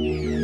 Yeah.